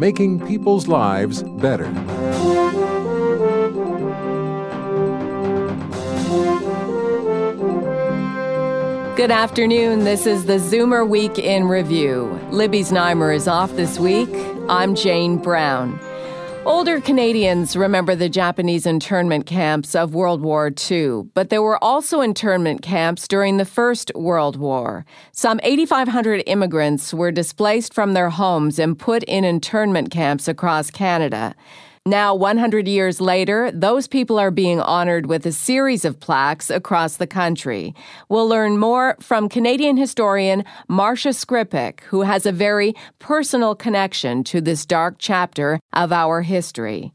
making people's lives better. Good afternoon. This is the Zoomer Week in Review. Libby Znaimer is off this week. I'm Jane Brown. Older Canadians remember the Japanese internment camps of World War II, but there were also internment camps during the First World War. Some 8,500 immigrants were displaced from their homes and put in internment camps across Canada. Now, 100 years later, those people are being honored with a series of plaques across the country. We'll learn more from Canadian historian Marsha Skrypuch, who has a very personal connection to this dark chapter of our history.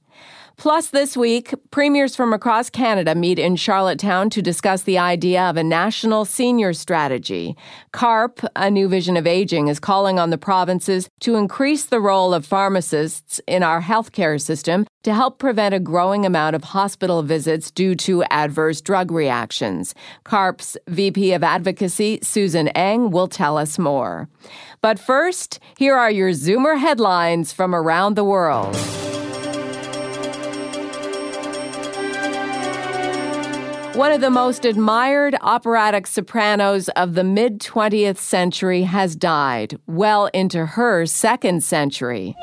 Plus, this week, premiers from across Canada meet in Charlottetown to discuss the idea of a national senior strategy. CARP, a new vision of aging, is calling on the provinces to increase the role of pharmacists in our healthcare system to help prevent a growing amount of hospital visits due to adverse drug reactions. CARP's VP of Advocacy, Susan Eng, will tell us more. But first, here are your Zoomer headlines from around the world. One of the most admired operatic sopranos of the mid 20th century has died, well into her second century.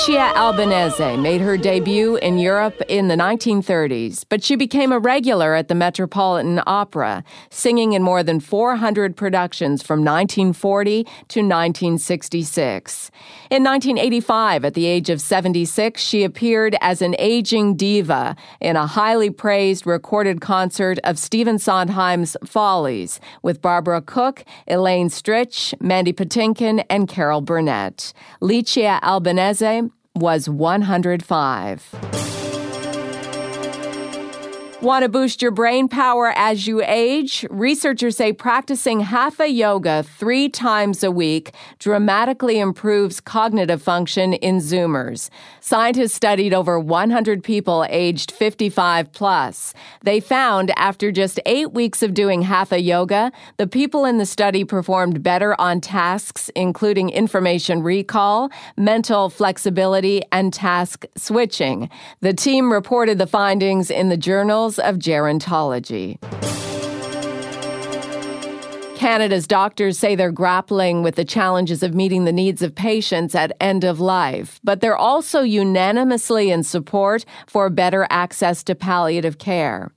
Licia Albanese made her debut in Europe in the 1930s, but she became a regular at the Metropolitan Opera, singing in more than 400 productions from 1940 to 1966. In 1985, at the age of 76, she appeared as an aging diva in a highly praised recorded concert of Stephen Sondheim's Follies with Barbara Cook, Elaine Stritch, Mandy Patinkin, and Carol Burnett. Licia Albanese was 105. Want to boost your brain power as you age? Researchers say practicing hatha yoga three times a week dramatically improves cognitive function in Zoomers. Scientists studied over 100 people aged 55 plus. They found after just eight weeks of doing hatha yoga, the people in the study performed better on tasks including information recall, mental flexibility, and task switching. The team reported the findings in the journals of Gerontology. Canada's doctors say they're grappling with the challenges of meeting the needs of patients at end of life, but they're also unanimously in support for better access to palliative care.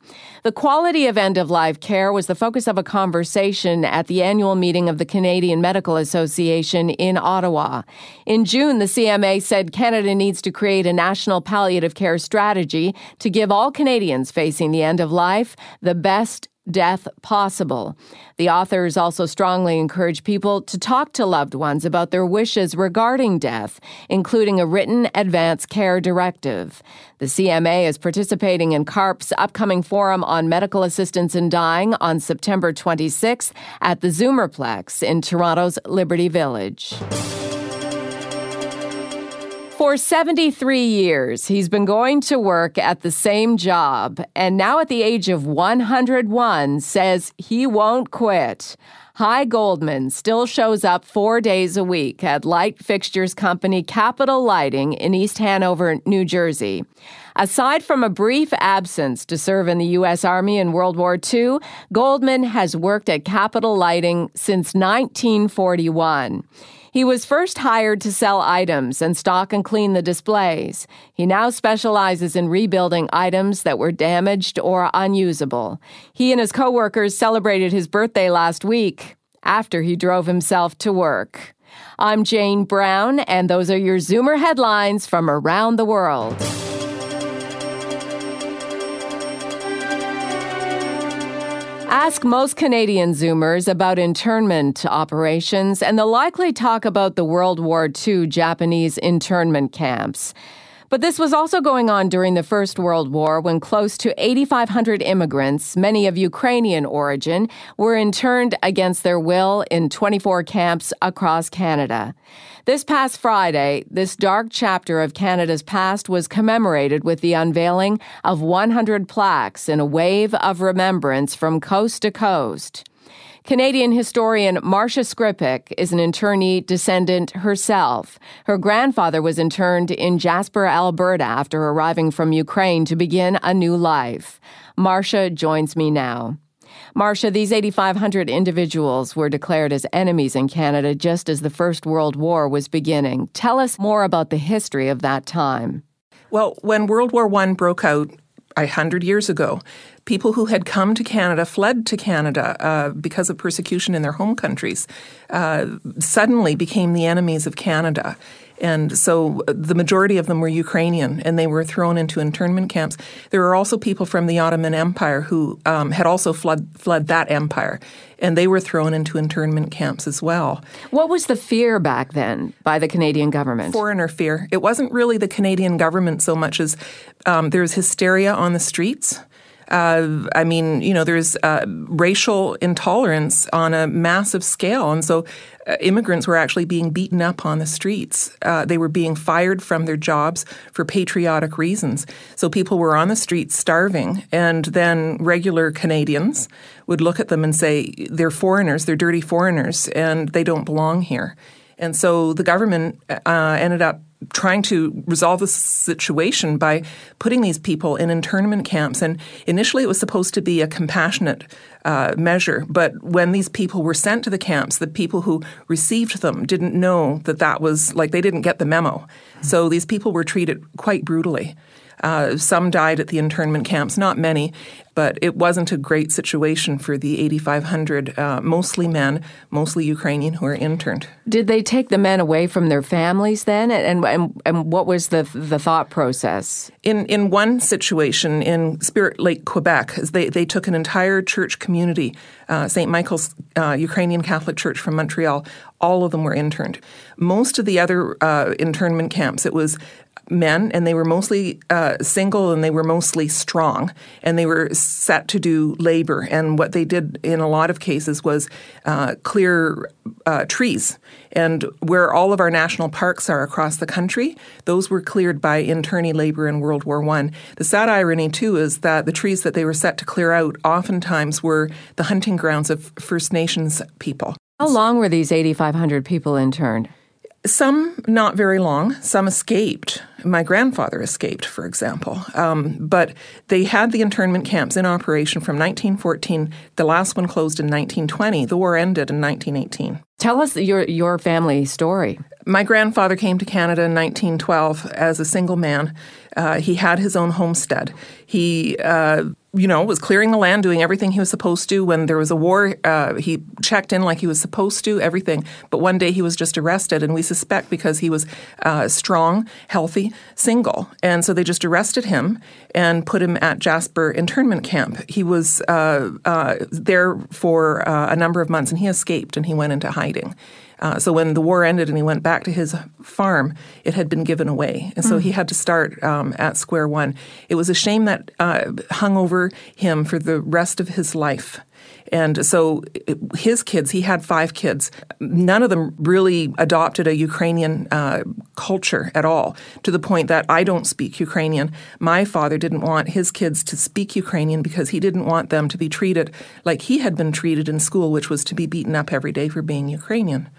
The quality of end of life care was the focus of a conversation at the annual meeting of the Canadian Medical Association in Ottawa. In June, the CMA said Canada needs to create a national palliative care strategy to give all Canadians facing the end of life the best death possible. The authors also strongly encourage people to talk to loved ones about their wishes regarding death, including a written advance care directive. The CMA is participating in CARP's upcoming forum on medical assistance in dying on September 26th at the Zoomerplex in Toronto's Liberty Village. For 73 years, he's been going to work at the same job, and now at the age of 101 says he won't quit. Hy Goldman still shows up four days a week at light fixtures company Capital Lighting in East Hanover, New Jersey. Aside from a brief absence to serve in the U.S. Army in World War II, Goldman has worked at Capital Lighting since 1941. He was first hired to sell items and stock and clean the displays. He now specializes in rebuilding items that were damaged or unusable. He and his coworkers celebrated his birthday last week after he drove himself to work. I'm Jane Brown, and those are your Zoomer headlines from around the world. Ask most Canadian Zoomers about internment operations, and they'll likely talk about the World War II Japanese internment camps. But this was also going on during the First World War when close to 8,500 immigrants, many of Ukrainian origin, were interned against their will in 24 camps across Canada. This past Friday, this dark chapter of Canada's past was commemorated with the unveiling of 100 plaques in a wave of remembrance from coast to coast. Canadian historian Marsha Skrypuch is an internee descendant herself. Her grandfather was interned in Jasper, Alberta after arriving from Ukraine to begin a new life. Marsha joins me now. Marsha, these 8,500 individuals were declared as enemies in Canada just as the First World War was beginning. Tell us more about the history of that time. Well, when World War I broke out a hundred years ago, people who had come to Canada, fled to Canada uh, because of persecution in their home countries, uh, suddenly became the enemies of Canada. And so uh, the majority of them were Ukrainian and they were thrown into internment camps. There were also people from the Ottoman Empire who um, had also fled, fled that empire and they were thrown into internment camps as well. What was the fear back then by the Canadian government? Foreigner fear. It wasn't really the Canadian government so much as um, there was hysteria on the streets. Uh, I mean, you know, there's uh, racial intolerance on a massive scale. And so immigrants were actually being beaten up on the streets. Uh, they were being fired from their jobs for patriotic reasons. So people were on the streets starving. And then regular Canadians would look at them and say, they're foreigners, they're dirty foreigners, and they don't belong here. And so the government uh, ended up trying to resolve the situation by putting these people in internment camps. And initially, it was supposed to be a compassionate uh, measure. But when these people were sent to the camps, the people who received them didn't know that that was like they didn't get the memo. So these people were treated quite brutally. Uh, some died at the internment camps, not many, but it wasn't a great situation for the 8,500, uh, mostly men, mostly Ukrainian, who were interned. Did they take the men away from their families then? And, and, and what was the, the thought process? In, in one situation in Spirit Lake, Quebec, they, they took an entire church community, uh, St. Michael's uh, Ukrainian Catholic Church from Montreal, all of them were interned. Most of the other uh, internment camps, it was men, and they were mostly uh, single and they were mostly strong, and they were set to do labor. And what they did in a lot of cases was uh, clear uh, trees. And where all of our national parks are across the country, those were cleared by internee labor in World War I. The sad irony, too, is that the trees that they were set to clear out oftentimes were the hunting grounds of First Nations people. How long were these 8,500 people interned? Some not very long. Some escaped. My grandfather escaped, for example. Um, but they had the internment camps in operation from 1914. The last one closed in 1920. The war ended in 1918. Tell us your your family story. My grandfather came to Canada in 1912 as a single man. Uh, he had his own homestead. He uh, you know, was clearing the land, doing everything he was supposed to. When there was a war, uh, he checked in like he was supposed to, everything. But one day he was just arrested, and we suspect because he was uh, strong, healthy, single. And so they just arrested him and put him at Jasper internment camp. He was uh, uh there for uh, a number of months, and he escaped and he went into hiding. Uh, so when the war ended and he went back to his farm, it had been given away, and so mm. he had to start um, at square one. It was a shame that uh, hung over him for the rest of his life. And so his kids, he had five kids. None of them really adopted a Ukrainian uh, culture at all, to the point that I don't speak Ukrainian. My father didn't want his kids to speak Ukrainian because he didn't want them to be treated like he had been treated in school, which was to be beaten up every day for being Ukrainian.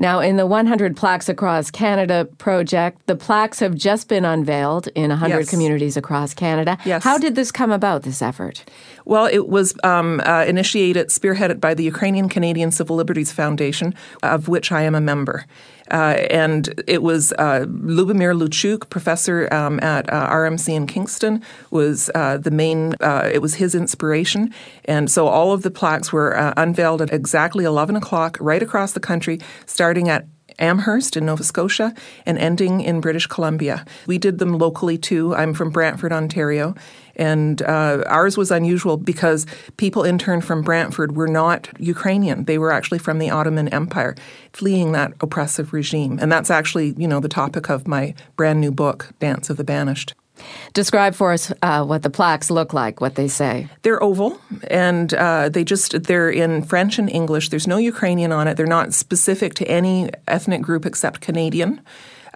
Now, in the 100 Plaques Across Canada project, the plaques have just been unveiled in 100 yes. communities across Canada. Yes. How did this come about, this effort? Well, it was um, uh, initiated, spearheaded by the Ukrainian Canadian Civil Liberties Foundation, of which I am a member. Uh, and it was uh, Lubomyr Luciuk, professor um, at uh, RMC in Kingston, was uh, the main. Uh, it was his inspiration, and so all of the plaques were uh, unveiled at exactly 11 o'clock right across the country, starting at Amherst in Nova Scotia and ending in British Columbia. We did them locally too. I'm from Brantford, Ontario. And uh, ours was unusual because people interned from Brantford were not Ukrainian. They were actually from the Ottoman Empire, fleeing that oppressive regime. And that's actually, you know, the topic of my brand new book, Dance of the Banished. Describe for us uh, what the plaques look like, what they say. They're oval, and uh, they just they're in French and English. There's no Ukrainian on it. They're not specific to any ethnic group except Canadian.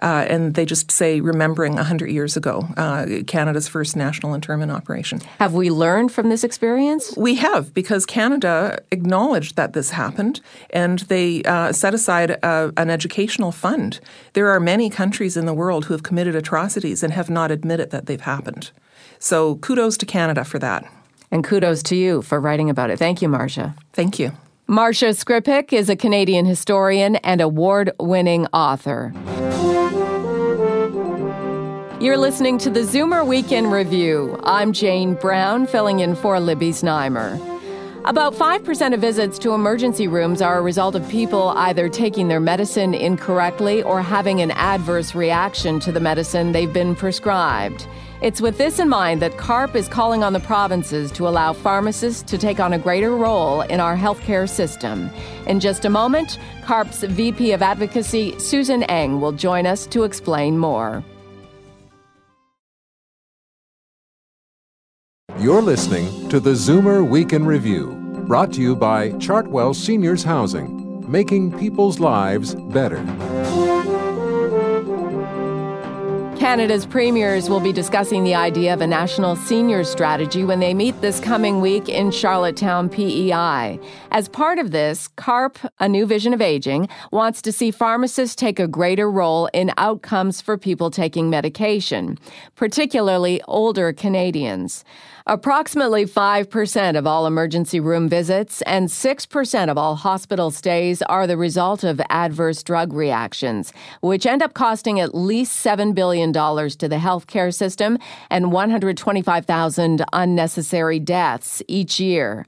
Uh, and they just say remembering 100 years ago, uh, Canada's first national internment operation. Have we learned from this experience? We have, because Canada acknowledged that this happened and they uh, set aside a, an educational fund. There are many countries in the world who have committed atrocities and have not admitted that they've happened. So kudos to Canada for that. And kudos to you for writing about it. Thank you, Marsha. Thank you. Marsha Skrypuch is a Canadian historian and award winning author. You're listening to the Zoomer Week in Review. I'm Jane Brown, filling in for Libby Znaimer. About 5% of visits to emergency rooms are a result of people either taking their medicine incorrectly or having an adverse reaction to the medicine they've been prescribed. It's with this in mind that CARP is calling on the provinces to allow pharmacists to take on a greater role in our healthcare system. In just a moment, CARP's VP of Advocacy, Susan Eng, will join us to explain more. You're listening to the Zoomer Week in Review, brought to you by Chartwell Seniors Housing, making people's lives better. Canada's premiers will be discussing the idea of a national senior strategy when they meet this coming week in Charlottetown, PEI. As part of this, CARP, a new vision of aging, wants to see pharmacists take a greater role in outcomes for people taking medication, particularly older Canadians. Approximately 5% of all emergency room visits and 6% of all hospital stays are the result of adverse drug reactions, which end up costing at least $7 billion to the healthcare system and 125,000 unnecessary deaths each year.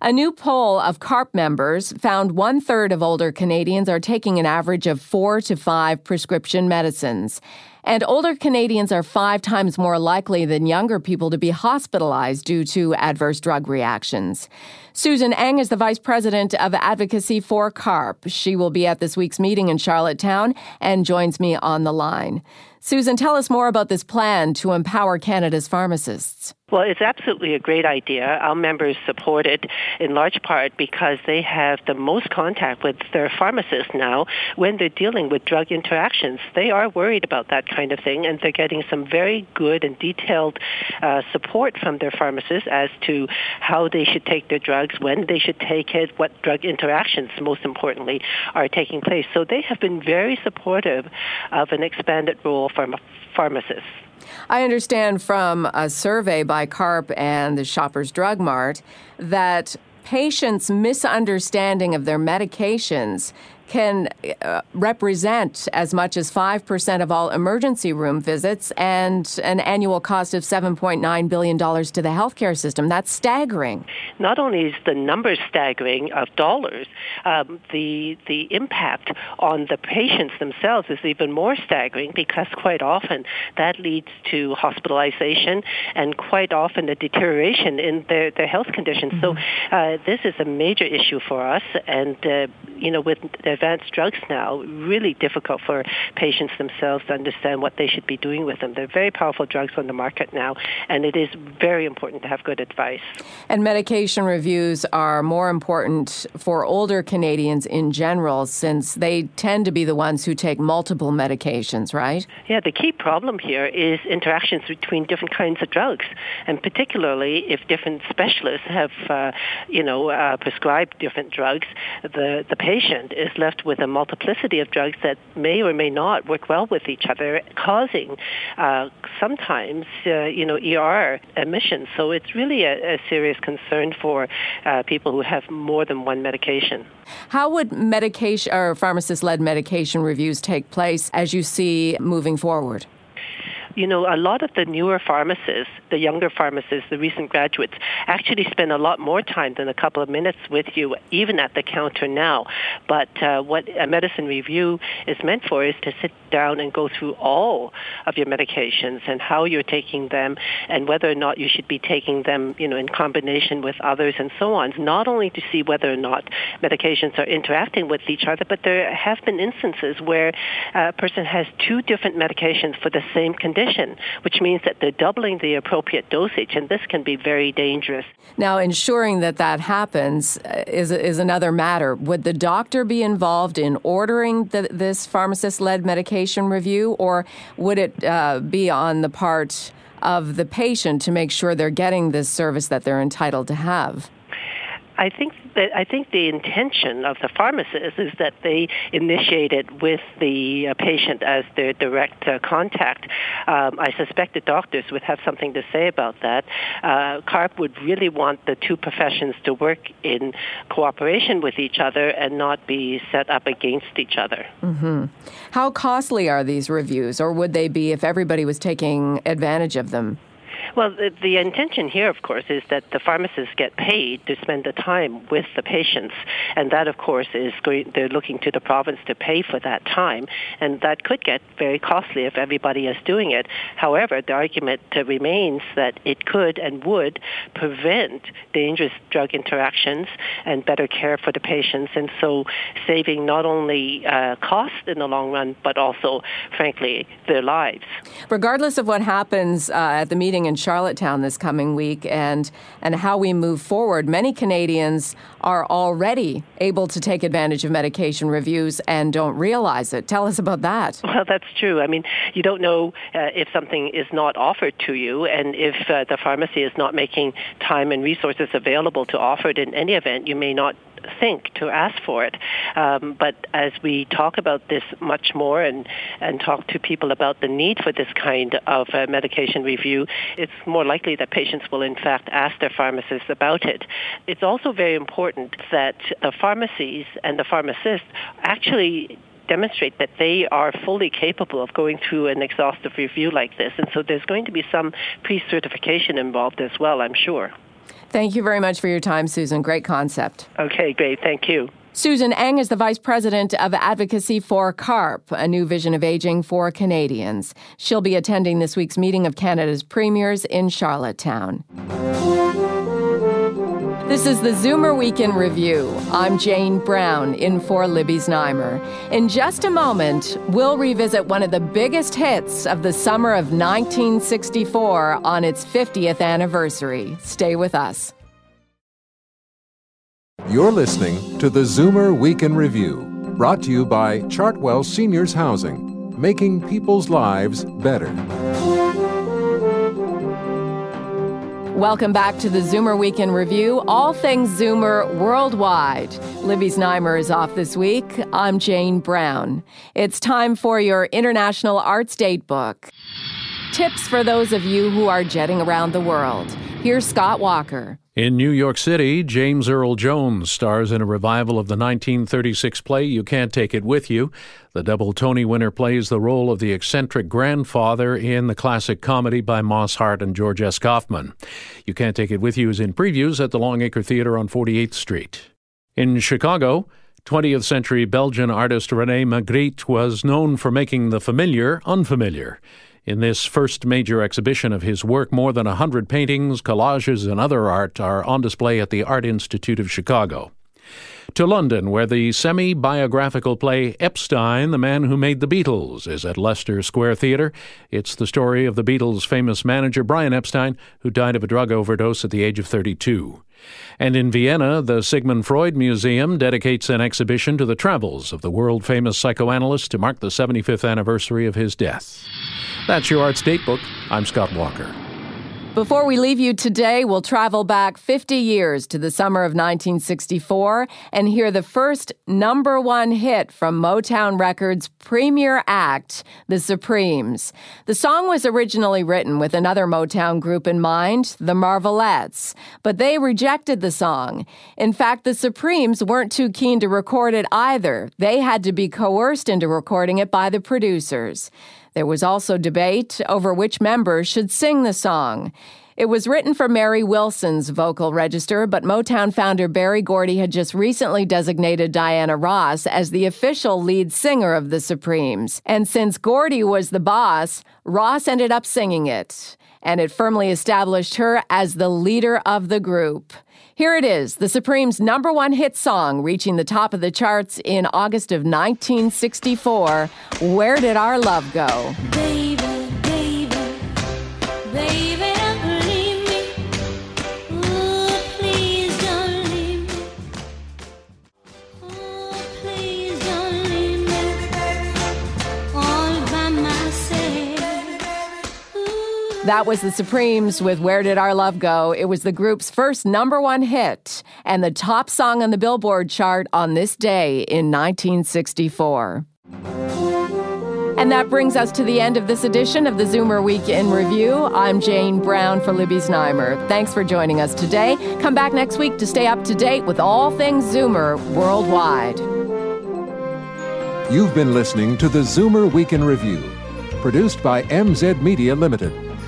A new poll of CARP members found one third of older Canadians are taking an average of four to five prescription medicines. And older Canadians are five times more likely than younger people to be hospitalized due to adverse drug reactions. Susan Eng is the Vice President of Advocacy for CARP. She will be at this week's meeting in Charlottetown and joins me on the line. Susan, tell us more about this plan to empower Canada's pharmacists. Well, it's absolutely a great idea. Our members support it in large part because they have the most contact with their pharmacists now when they're dealing with drug interactions. They are worried about that kind of thing, and they're getting some very good and detailed uh, support from their pharmacists as to how they should take their drugs, when they should take it, what drug interactions, most importantly, are taking place. So they have been very supportive of an expanded role for pharmacists. I understand from a survey by CARP and the Shoppers Drug Mart that patients' misunderstanding of their medications can uh, represent as much as 5% of all emergency room visits and an annual cost of $7.9 billion to the healthcare system. That's staggering. Not only is the number staggering of dollars, um, the, the impact on the patients themselves is even more staggering because quite often that leads to hospitalization and quite often a deterioration in their, their health conditions. Mm-hmm. So uh, this is a major issue for us and, uh, you know, with the advanced drugs now, really difficult for patients themselves to understand what they should be doing with them. They're very powerful drugs on the market now, and it is very important to have good advice. And medication reviews are more important for older Canadians in general since they tend to be the ones who take multiple medications, right? Yeah, the key problem here is interactions between different kinds of drugs, and particularly if different specialists have, uh, you know, uh, prescribed different drugs, the, the patient is left with a multiplicity of drugs that may or may not work well with each other, causing uh, sometimes, uh, you know, ER admissions. So it's really a, a serious concern for uh, people who have more than one medication. How would medication or pharmacist-led medication reviews take place as you see moving forward? You know, a lot of the newer pharmacists, the younger pharmacists, the recent graduates, actually spend a lot more time than a couple of minutes with you, even at the counter now. But uh, what a medicine review is meant for is to sit down and go through all of your medications and how you're taking them and whether or not you should be taking them, you know, in combination with others and so on. Not only to see whether or not medications are interacting with each other, but there have been instances where a person has two different medications for the same condition, which means that they're doubling the appropriate dosage, and this can be very dangerous. Now, ensuring that that happens uh, is, is another matter. Would the doctor be involved in ordering the, this pharmacist led medication review, or would it uh, be on the part of the patient to make sure they're getting this service that they're entitled to have? I think that I think the intention of the pharmacist is that they initiate it with the uh, patient as their direct uh, contact. Um, I suspect the doctors would have something to say about that. Uh, CARP would really want the two professions to work in cooperation with each other and not be set up against each other. Mm-hmm. How costly are these reviews, or would they be if everybody was taking advantage of them? Well, the, the, intention here, of course, is that the pharmacists get paid to spend the time with the patients, and that, of course, is going. They're looking to the province to pay for that time, and that could get very costly if everybody is doing it. However, the argument remains that it could and would prevent dangerous drug interactions and better care for the patients, and so saving not only uh, cost in the long run, but also, frankly, their lives. Regardless of what happens uh, at the meeting in Charlottetown this coming week and, and how we move forward. Many Canadians are already able to take advantage of medication reviews and don't realize it. Tell us about that. Well, that's true. I mean, you don't know uh, if something is not offered to you, and if uh, the pharmacy is not making time and resources available to offer it in any event, you may not think to ask for it. Um, but as we talk about this much more and, and talk to people about the need for this kind of uh, medication review, it's more likely that patients will in fact ask their pharmacists about it. It's also very important that the pharmacies and the pharmacists actually demonstrate that they are fully capable of going through an exhaustive review like this. And so there's going to be some pre-certification involved as well, I'm sure. Thank you very much for your time, Susan. Great concept. Okay, great. Thank you. Susan Eng is the Vice President of Advocacy for CARP, a new vision of aging for Canadians. She'll be attending this week's meeting of Canada's premiers in Charlottetown. This is the Zoomer Week in Review. I'm Jane Brown, in for Libby Znaimer. In just a moment, we'll revisit one of the biggest hits of the summer of 1964 on its 50th anniversary. Stay with us. You're listening to the Zoomer Week in Review, brought to you by Chartwell Seniors Housing, making people's lives better. Welcome back to the Zoomer Week in Review, all things Zoomer worldwide. Libby Znaimer is off this week. I'm Jane Brown. It's time for your International Arts Date book. Tips for those of you who are jetting around the world. Here's Scott Walker. In New York City, James Earl Jones stars in a revival of the 1936 play You Can't Take It With You. The double Tony winner plays the role of the eccentric grandfather in the classic comedy by Moss Hart and George S. Kaufman. You Can't Take It With You is in previews at the Longacre Theater on 48th Street. In Chicago, 20th century Belgian artist Rene Magritte was known for making the familiar unfamiliar. In this first major exhibition of his work, more than a hundred paintings, collages, and other art are on display at the Art Institute of Chicago. To London, where the semi biographical play Epstein, the Man Who Made the Beatles, is at Leicester Square Theatre. It's the story of the Beatles' famous manager, Brian Epstein, who died of a drug overdose at the age of 32. And in Vienna, the Sigmund Freud Museum dedicates an exhibition to the travels of the world famous psychoanalyst to mark the 75th anniversary of his death. That's your Arts Datebook. I'm Scott Walker. Before we leave you today, we'll travel back 50 years to the summer of 1964 and hear the first number one hit from Motown Records' premier act, The Supremes. The song was originally written with another Motown group in mind, the Marvelettes, but they rejected the song. In fact, the Supremes weren't too keen to record it either. They had to be coerced into recording it by the producers. There was also debate over which members should sing the song. It was written for Mary Wilson's vocal register, but Motown founder Berry Gordy had just recently designated Diana Ross as the official lead singer of the Supremes. And since Gordy was the boss, Ross ended up singing it. And it firmly established her as the leader of the group. Here it is, the Supremes' number one hit song, reaching the top of the charts in August of 1964. Where Did Our Love Go? Baby, baby, baby. That was the Supremes with Where Did Our Love Go? It was the group's first number one hit and the top song on the Billboard chart on this day in 1964. And that brings us to the end of this edition of the Zoomer Week in Review. I'm Jane Brown for Libby Znaimer. Thanks for joining us today. Come back next week to stay up to date with all things Zoomer worldwide. You've been listening to the Zoomer Week in Review, produced by MZ Media Limited.